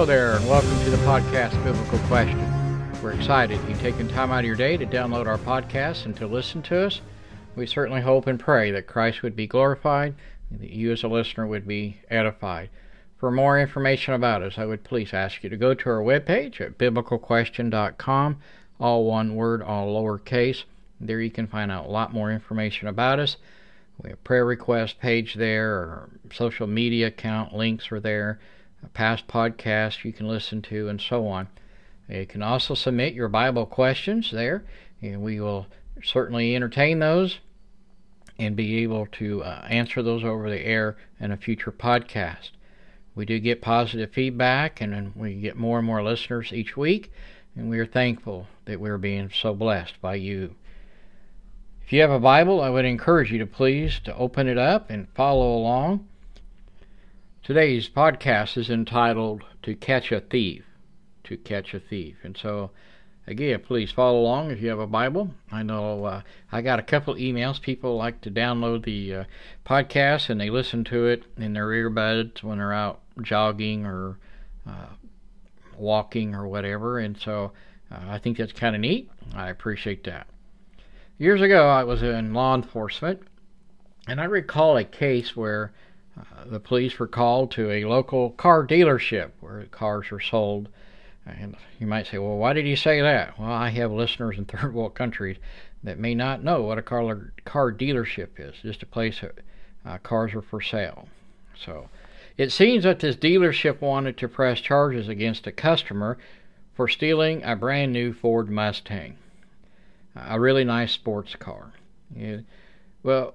Hello there, and welcome to the podcast Biblical Question. We're excited you've taken time out of your day to download our podcast and to listen to us. We certainly hope and pray that Christ would be glorified and that you as a listener would be edified. For more information about us, I would please ask you to go to our webpage at biblicalquestion.com, all one word, all lowercase. There you can find out a lot more information about us. We have prayer request page there, our social media account links are there past podcasts you can listen to, and so on. You can also submit your Bible questions there, and we will certainly entertain those and be able to uh, answer those over the air in a future podcast. We do get positive feedback, and we get more and more listeners each week, and we are thankful that we're being so blessed by you. If you have a Bible, I would encourage you to please to open it up and follow along. Today's podcast is entitled To Catch a Thief. To Catch a Thief. And so, again, please follow along if you have a Bible. I know uh, I got a couple emails. People like to download the uh, podcast and they listen to it in their earbuds when they're out jogging or uh, walking or whatever. And so uh, I think that's kind of neat. I appreciate that. Years ago, I was in law enforcement, and I recall a case where the police were called to a local car dealership where cars are sold. And you might say, well, why did he say that? Well, I have listeners in third world countries that may not know what a car, car dealership is, just a place that uh, cars are for sale. So it seems that this dealership wanted to press charges against a customer for stealing a brand new Ford Mustang, a really nice sports car. Well,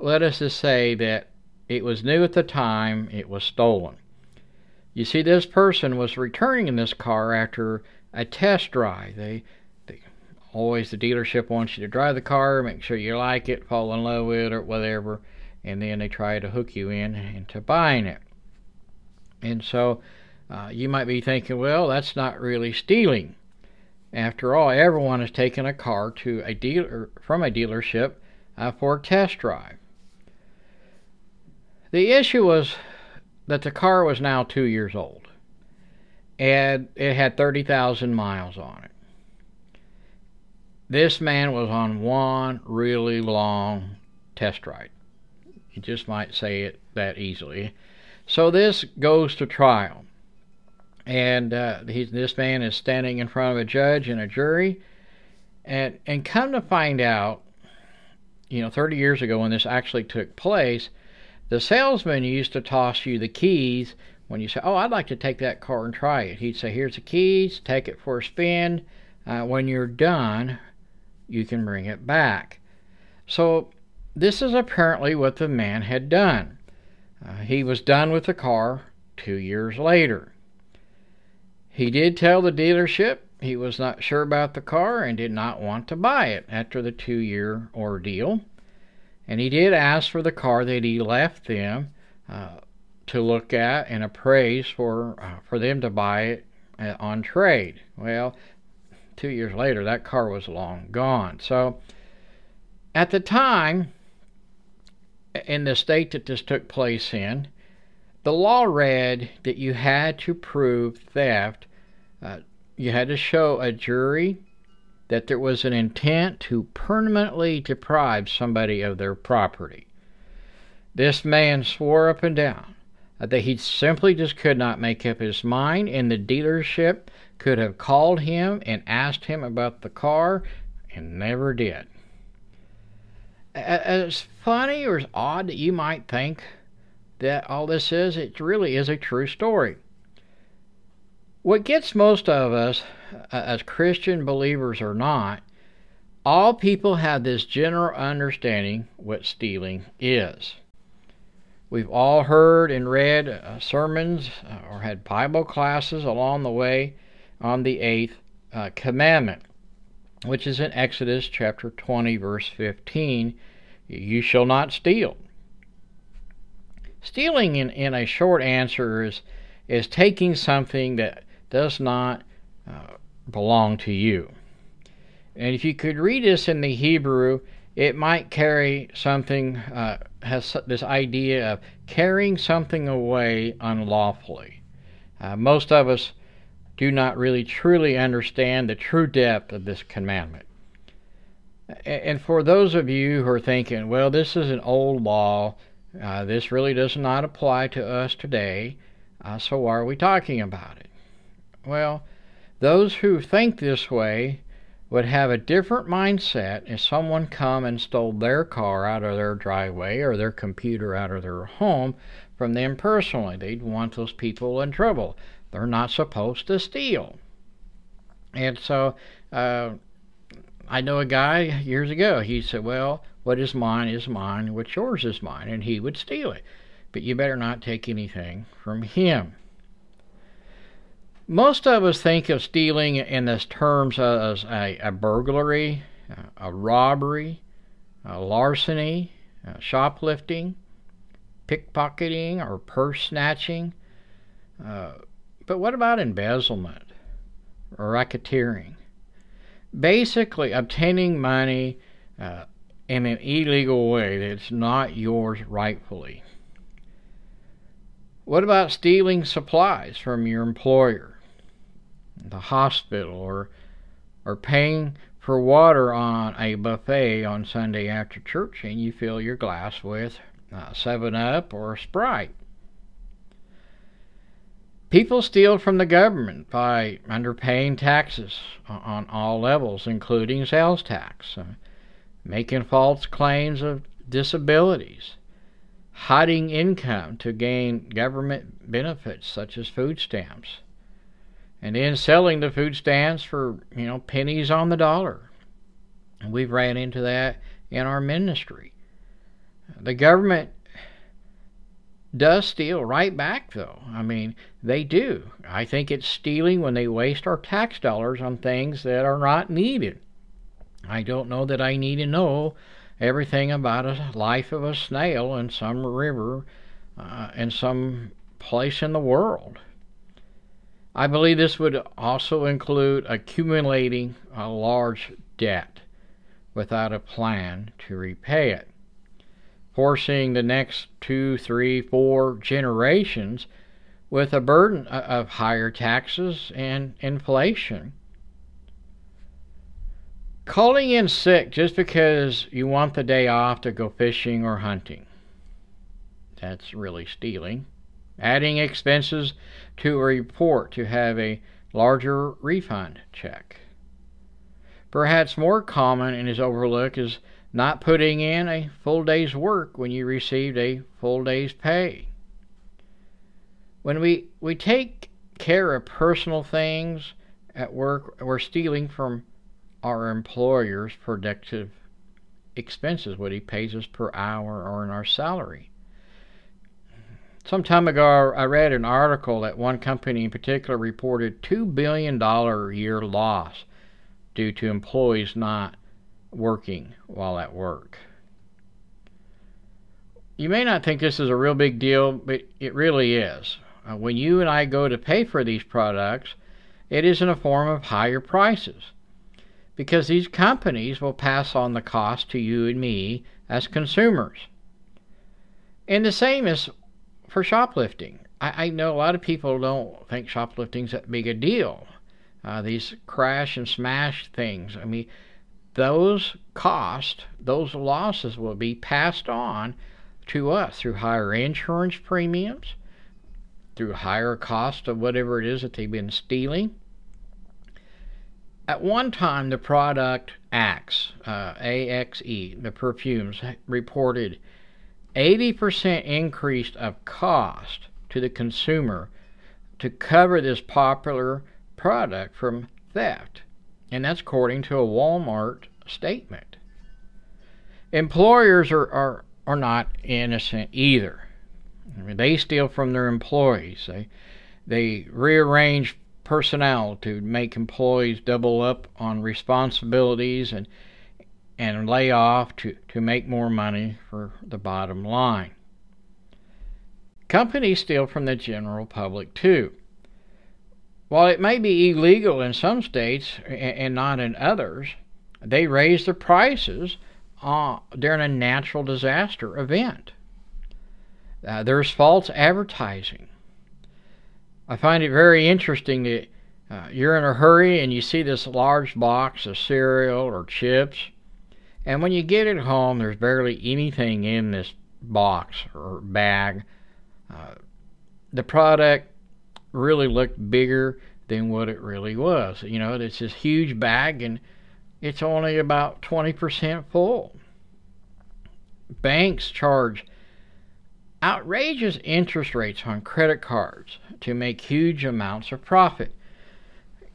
let us just say that it was new at the time it was stolen. You see, this person was returning in this car after a test drive. They, they always the dealership wants you to drive the car, make sure you like it, fall in love with it, or whatever, and then they try to hook you in into buying it. And so uh, you might be thinking, well, that's not really stealing. After all, everyone has taken a car to a dealer from a dealership uh, for a test drive. The issue was that the car was now two years old and it had 30,000 miles on it. This man was on one really long test ride. You just might say it that easily. So this goes to trial. And uh, this man is standing in front of a judge and a jury. And, and come to find out, you know, 30 years ago when this actually took place, the salesman used to toss you the keys when you say, Oh, I'd like to take that car and try it. He'd say, Here's the keys, take it for a spin. Uh, when you're done, you can bring it back. So, this is apparently what the man had done. Uh, he was done with the car two years later. He did tell the dealership he was not sure about the car and did not want to buy it after the two year ordeal. And he did ask for the car that he left them uh, to look at and appraise for uh, for them to buy it uh, on trade. Well, two years later, that car was long gone. So, at the time, in the state that this took place in, the law read that you had to prove theft. Uh, you had to show a jury that there was an intent to permanently deprive somebody of their property. This man swore up and down that he simply just could not make up his mind, and the dealership could have called him and asked him about the car and never did. As funny or as odd that you might think that all this is, it really is a true story. What gets most of us, as Christian believers or not, all people have this general understanding what stealing is. We've all heard and read uh, sermons uh, or had Bible classes along the way on the eighth uh, commandment, which is in Exodus chapter 20, verse 15 You shall not steal. Stealing, in, in a short answer, is, is taking something that does not uh, belong to you. And if you could read this in the Hebrew, it might carry something, uh, has this idea of carrying something away unlawfully. Uh, most of us do not really truly understand the true depth of this commandment. And for those of you who are thinking, well, this is an old law, uh, this really does not apply to us today, uh, so why are we talking about it? Well, those who think this way would have a different mindset if someone come and stole their car out of their driveway or their computer out of their home from them personally. They'd want those people in trouble. They're not supposed to steal. And so uh, I know a guy years ago, he said, Well, what is mine is mine, what's yours is mine, and he would steal it. But you better not take anything from him. Most of us think of stealing in this terms as a, a burglary, a robbery, a larceny, a shoplifting, pickpocketing, or purse snatching. Uh, but what about embezzlement or racketeering? Basically, obtaining money uh, in an illegal way that's not yours rightfully. What about stealing supplies from your employer? The hospital or or paying for water on a buffet on Sunday after church and you fill your glass with uh, 7 Up or Sprite. People steal from the government by underpaying taxes on all levels, including sales tax, uh, making false claims of disabilities, hiding income to gain government benefits such as food stamps, and then selling the food stamps for you know pennies on the dollar. And we've ran into that in our ministry. The government does steal right back, though. I mean, they do. I think it's stealing when they waste our tax dollars on things that are not needed. I don't know that I need to know everything about a life of a snail in some river uh, in some place in the world. I believe this would also include accumulating a large debt without a plan to repay it, forcing the next two, three, four generations with a burden of higher taxes and inflation. Calling in sick just because you want the day off to go fishing or hunting. That's really stealing adding expenses to a report to have a larger refund check. Perhaps more common and is overlooked is not putting in a full day's work when you received a full day's pay. When we, we take care of personal things at work, we're stealing from our employer's productive expenses, what he pays us per hour or in our salary. Some time ago, I read an article that one company in particular reported $2 billion a year loss due to employees not working while at work. You may not think this is a real big deal, but it really is. Uh, when you and I go to pay for these products, it is in a form of higher prices because these companies will pass on the cost to you and me as consumers. And the same is for shoplifting. I, I know a lot of people don't think shoplifting's that big a deal. Uh, these crash and smash things. I mean, those costs, those losses will be passed on to us through higher insurance premiums, through higher cost of whatever it is that they've been stealing. At one time, the product Axe, uh, AXE, the perfumes, reported 80% increase of cost to the consumer to cover this popular product from theft. And that's according to a Walmart statement. Employers are, are, are not innocent either. I mean, they steal from their employees. They, they rearrange personnel to make employees double up on responsibilities and and lay off to, to make more money for the bottom line. Companies steal from the general public too. While it may be illegal in some states and not in others, they raise the prices uh, during a natural disaster event. Uh, there's false advertising. I find it very interesting that uh, you're in a hurry and you see this large box of cereal or chips, and when you get it home, there's barely anything in this box or bag. Uh, the product really looked bigger than what it really was. You know, it's this huge bag and it's only about 20% full. Banks charge outrageous interest rates on credit cards to make huge amounts of profit.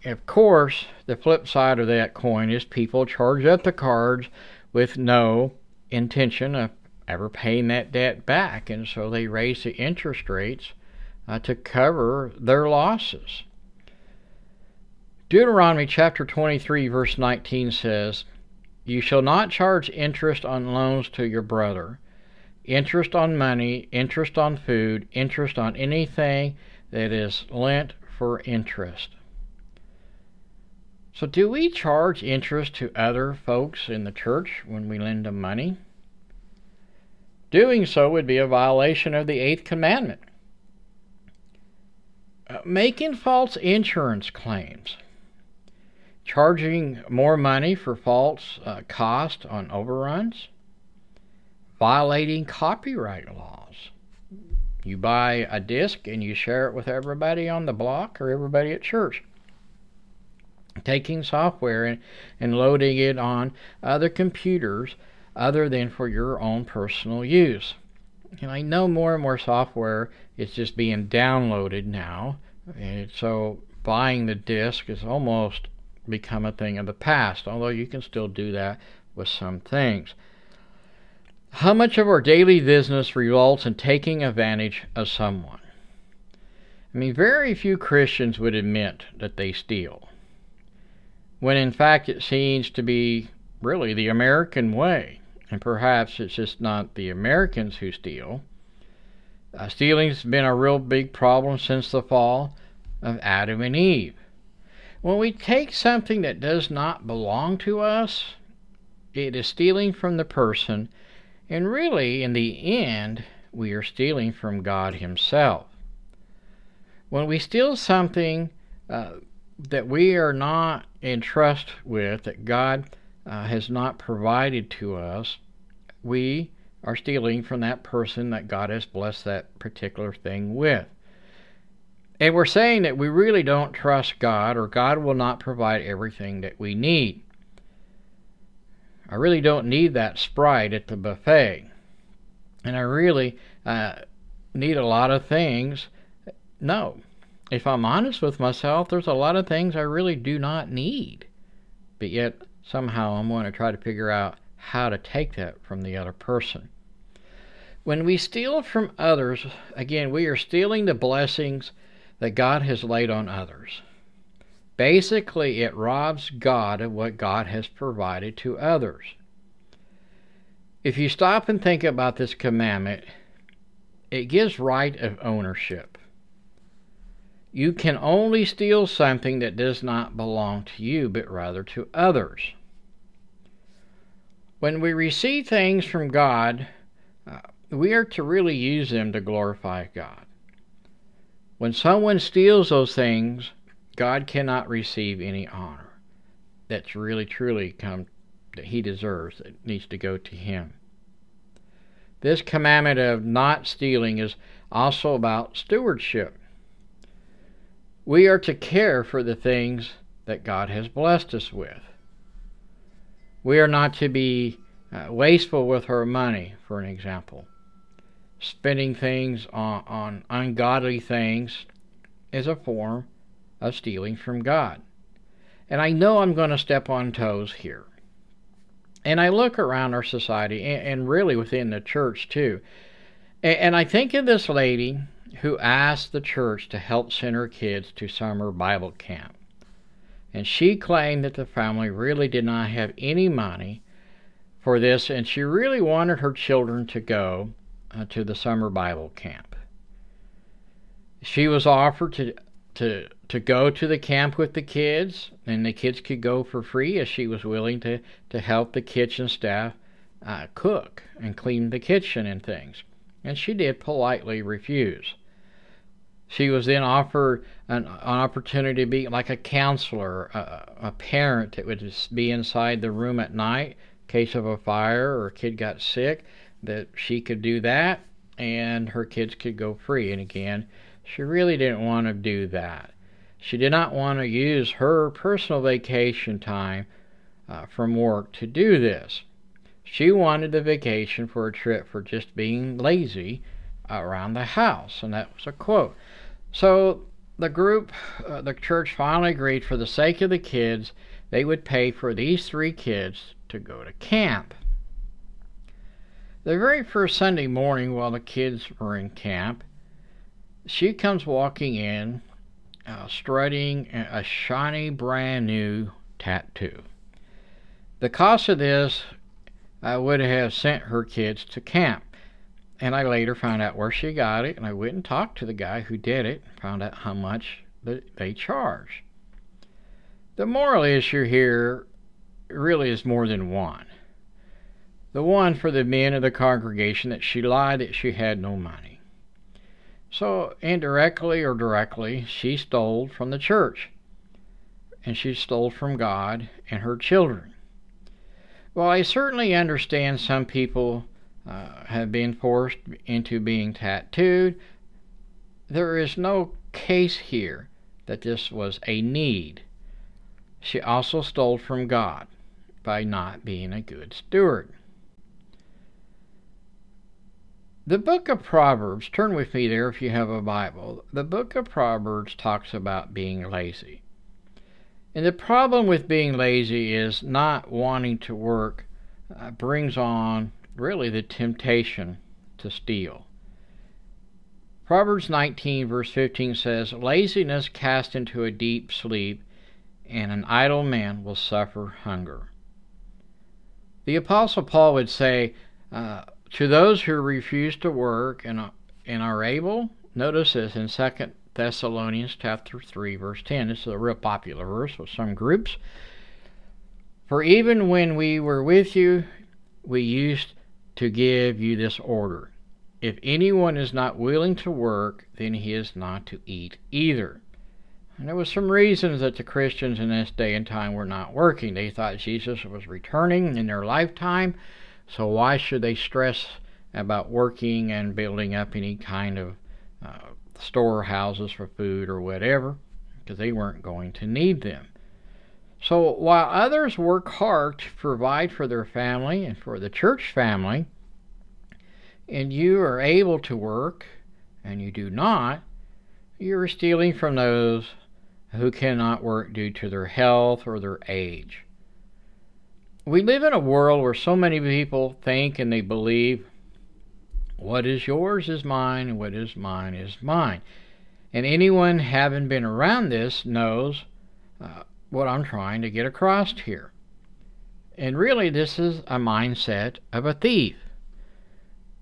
Of course, the flip side of that coin is people charge up the cards with no intention of ever paying that debt back, and so they raise the interest rates uh, to cover their losses. Deuteronomy chapter 23, verse 19 says, You shall not charge interest on loans to your brother, interest on money, interest on food, interest on anything that is lent for interest. So, do we charge interest to other folks in the church when we lend them money? Doing so would be a violation of the eighth commandment. Uh, making false insurance claims, charging more money for false uh, cost on overruns, violating copyright laws. You buy a disc and you share it with everybody on the block or everybody at church. Taking software and, and loading it on other computers other than for your own personal use. And I know more and more software is just being downloaded now, and so buying the disc has almost become a thing of the past, although you can still do that with some things. How much of our daily business results in taking advantage of someone? I mean, very few Christians would admit that they steal, when in fact it seems to be really the American way and perhaps it's just not the Americans who steal. Uh, stealing's been a real big problem since the fall of Adam and Eve. When we take something that does not belong to us, it is stealing from the person, and really, in the end, we are stealing from God Himself. When we steal something uh, that we are not in trust with, that God uh, has not provided to us, we are stealing from that person that God has blessed that particular thing with. And we're saying that we really don't trust God or God will not provide everything that we need. I really don't need that Sprite at the buffet. And I really uh, need a lot of things. No. If I'm honest with myself, there's a lot of things I really do not need. But yet, somehow I'm going to try to figure out how to take that from the other person. When we steal from others, again, we are stealing the blessings that God has laid on others. Basically, it robs God of what God has provided to others. If you stop and think about this commandment, it gives right of ownership. You can only steal something that does not belong to you, but rather to others. When we receive things from God, uh, we are to really use them to glorify God. When someone steals those things, God cannot receive any honor. That's really truly come that he deserves. It needs to go to him. This commandment of not stealing is also about stewardship. We are to care for the things that God has blessed us with. We are not to be uh, wasteful with our money, for an example. Spending things on, on ungodly things is a form of stealing from God. And I know I'm going to step on toes here. And I look around our society and, and really within the church too. And, I think of this lady who asked the church to help send her kids to summer Bible camp and she claimed that the family really did not have any money for this, and she really wanted her children to go uh, to the summer Bible camp. She was offered to to to go to the camp with the kids, and the kids could go for free, as she was willing to to help the kitchen staff uh, cook and clean the kitchen and things. And she did politely refuse. She was then offered an, an opportunity to be like a counselor, a, a parent that would be inside the room at night in case of a fire or a kid got sick, that she could do that and her kids could go free. And again, she really didn't want to do that. She did not want to use her personal vacation time uh, from work to do this. She wanted the vacation for a trip for just being lazy around the house, and that was a quote. So the group, uh, the church finally agreed for the sake of the kids, they would pay for these three kids to go to camp. The very first Sunday morning while the kids were in camp, she comes walking in, uh, strutting a shiny brand new tattoo. The cost of this I would have sent her kids to camp. And I later found out where she got it, and I went and talked to the guy who did it, found out how much they charge. The moral issue here really is more than one. The one for the men of the congregation that she lied that she had no money. So, indirectly or directly, she stole from the church, and she stole from God and her children. Well, I certainly understand some people uh, have been forced into being tattooed. There is no case here that this was a need. She also stole from God by not being a good steward. The book of Proverbs, turn with me there if you have a Bible. The book of Proverbs talks about being lazy. And the problem with being lazy is not wanting to work uh, brings on really the temptation to steal. Proverbs 19, verse 15 says, Laziness cast into a deep sleep, and an idle man will suffer hunger. The Apostle Paul would say, uh, To those who refuse to work and, and are able, notice this in 2 Thessalonians chapter 3 verse 10. This is a real popular verse with some groups. For even when we were with you, we used to give you this order. If anyone is not willing to work, then he is not to eat either. And there was some reasons that the Christians in this day and time were not working. They thought Jesus was returning in their lifetime, so why should they stress about working and building up any kind of uh, storehouses for food or whatever because they weren't going to need them. So while others work hard to provide for their family and for the church family, and you are able to work and you do not, you are stealing from those who cannot work due to their health or their age. We live in a world where so many people think and they believe what is yours is mine, and what is mine is mine. And anyone having been around this knows uh, what I'm trying to get across here. And really, this is a mindset of a thief.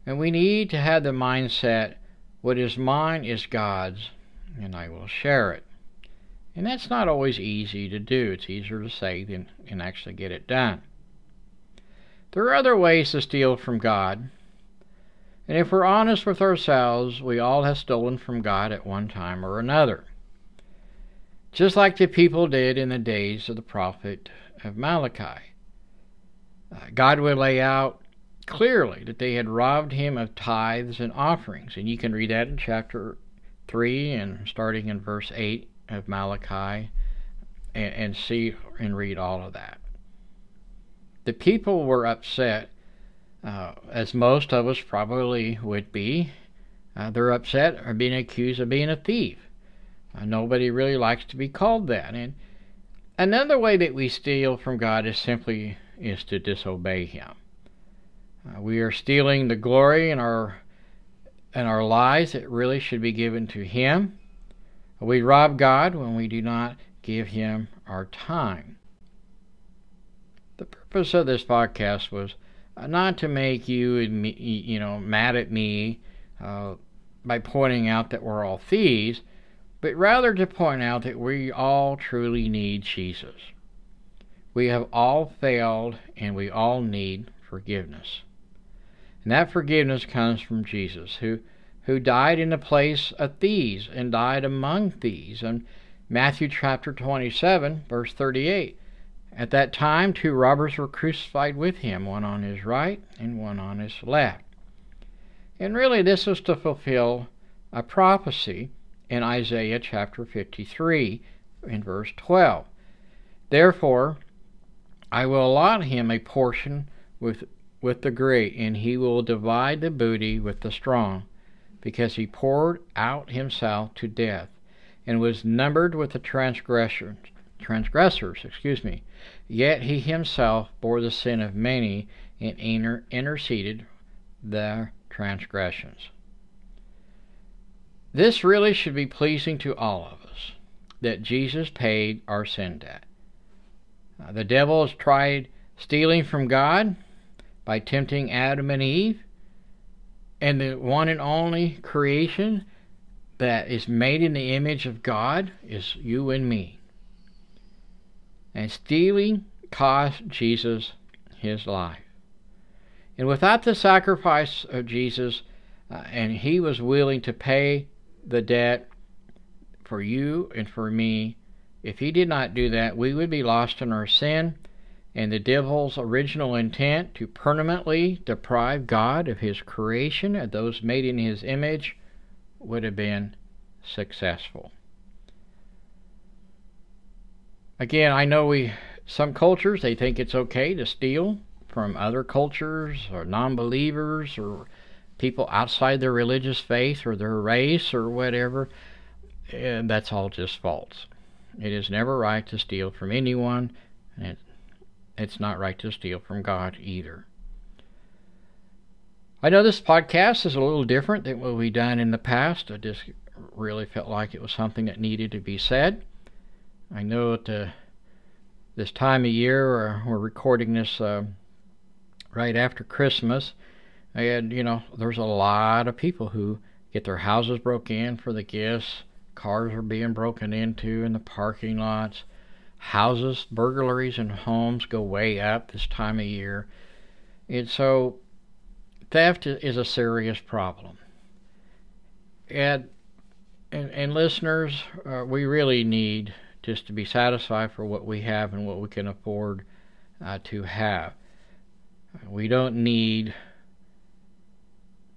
And we need to have the mindset what is mine is God's, and I will share it. And that's not always easy to do. It's easier to say than, than actually get it done. There are other ways to steal from God, and if we're honest with ourselves, we all have stolen from God at one time or another. Just like the people did in the days of the prophet of Malachi. Uh, God would lay out clearly that they had robbed him of tithes and offerings. And you can read that in chapter 3 and starting in verse 8 of Malachi and, and see and read all of that. The people were upset uh, as most of us probably would be. Uh, they're upset or being accused of being a thief. Uh, nobody really likes to be called that. And another way that we steal from God is simply is to disobey Him. Uh, we are stealing the glory in our in our lives that really should be given to Him. We rob God when we do not give Him our time. The purpose of this podcast was not to make you you know mad at me uh, by pointing out that we're all thieves, but rather to point out that we all truly need Jesus. We have all failed and we all need forgiveness. And that forgiveness comes from Jesus, who, who died in the place of thieves and died among thieves. And Matthew chapter 27, verse 38. At that time, two robbers were crucified with him, one on his right and one on his left. And really, this was to fulfill a prophecy in Isaiah chapter 53, in verse 12. Therefore, I will allot him a portion with, with the great, and he will divide the booty with the strong, because he poured out himself to death, and was numbered with the transgressors. Transgressors, excuse me. Yet he himself bore the sin of many and inter- interceded their transgressions. This really should be pleasing to all of us that Jesus paid our sin debt. Uh, the devil has tried stealing from God by tempting Adam and Eve, and the one and only creation that is made in the image of God is you and me. And stealing cost Jesus his life. And without the sacrifice of Jesus, uh, and he was willing to pay the debt for you and for me, if he did not do that, we would be lost in our sin, and the devil's original intent to permanently deprive God of his creation and those made in his image would have been successful. Again, I know we some cultures they think it's okay to steal from other cultures or non-believers or people outside their religious faith or their race or whatever, and that's all just false. It is never right to steal from anyone, and it's not right to steal from God either. I know this podcast is a little different than what we've done in the past. I just really felt like it was something that needed to be said. I know at uh, this time of year, uh, we're recording this uh, right after Christmas, and you know, there's a lot of people who get their houses broke in for the gifts Cars are being broken into in the parking lots. Houses, burglaries, and homes go way up this time of year. And so theft is a serious problem. And, and, and listeners, uh, we really need just to be satisfied for what we have and what we can afford uh, to have. We don't need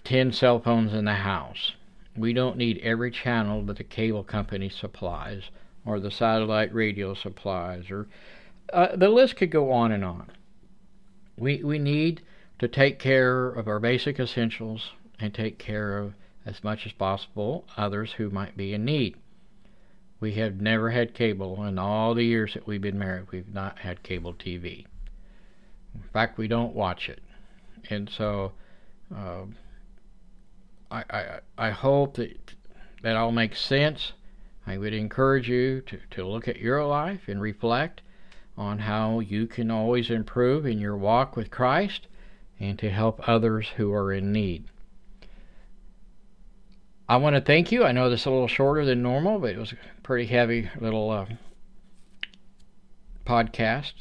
10 cell phones in the house. We don't need every channel that the cable company supplies or the satellite radio supplies or uh, the list could go on and on. We we need to take care of our basic essentials and take care of as much as possible others who might be in need. We have never had cable in all the years that we've been married. We've not had cable TV. In fact, we don't watch it, and so. Uh, I, I, I hope that that all makes sense. I would encourage you to, to look at your life and reflect on how you can always improve in your walk with Christ and to help others who are in need. I want to thank you. I know this is a little shorter than normal, but it was a pretty heavy little uh, podcast.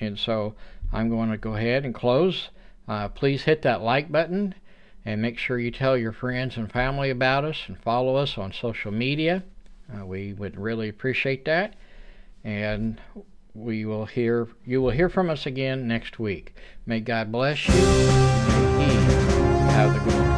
And so I'm going to go ahead and close. Uh, please hit that like button and make sure you tell your friends and family about us and follow us on social media. Uh, we would really appreciate that. And we will hear you will hear from us again next week. May God bless you. Have the glory.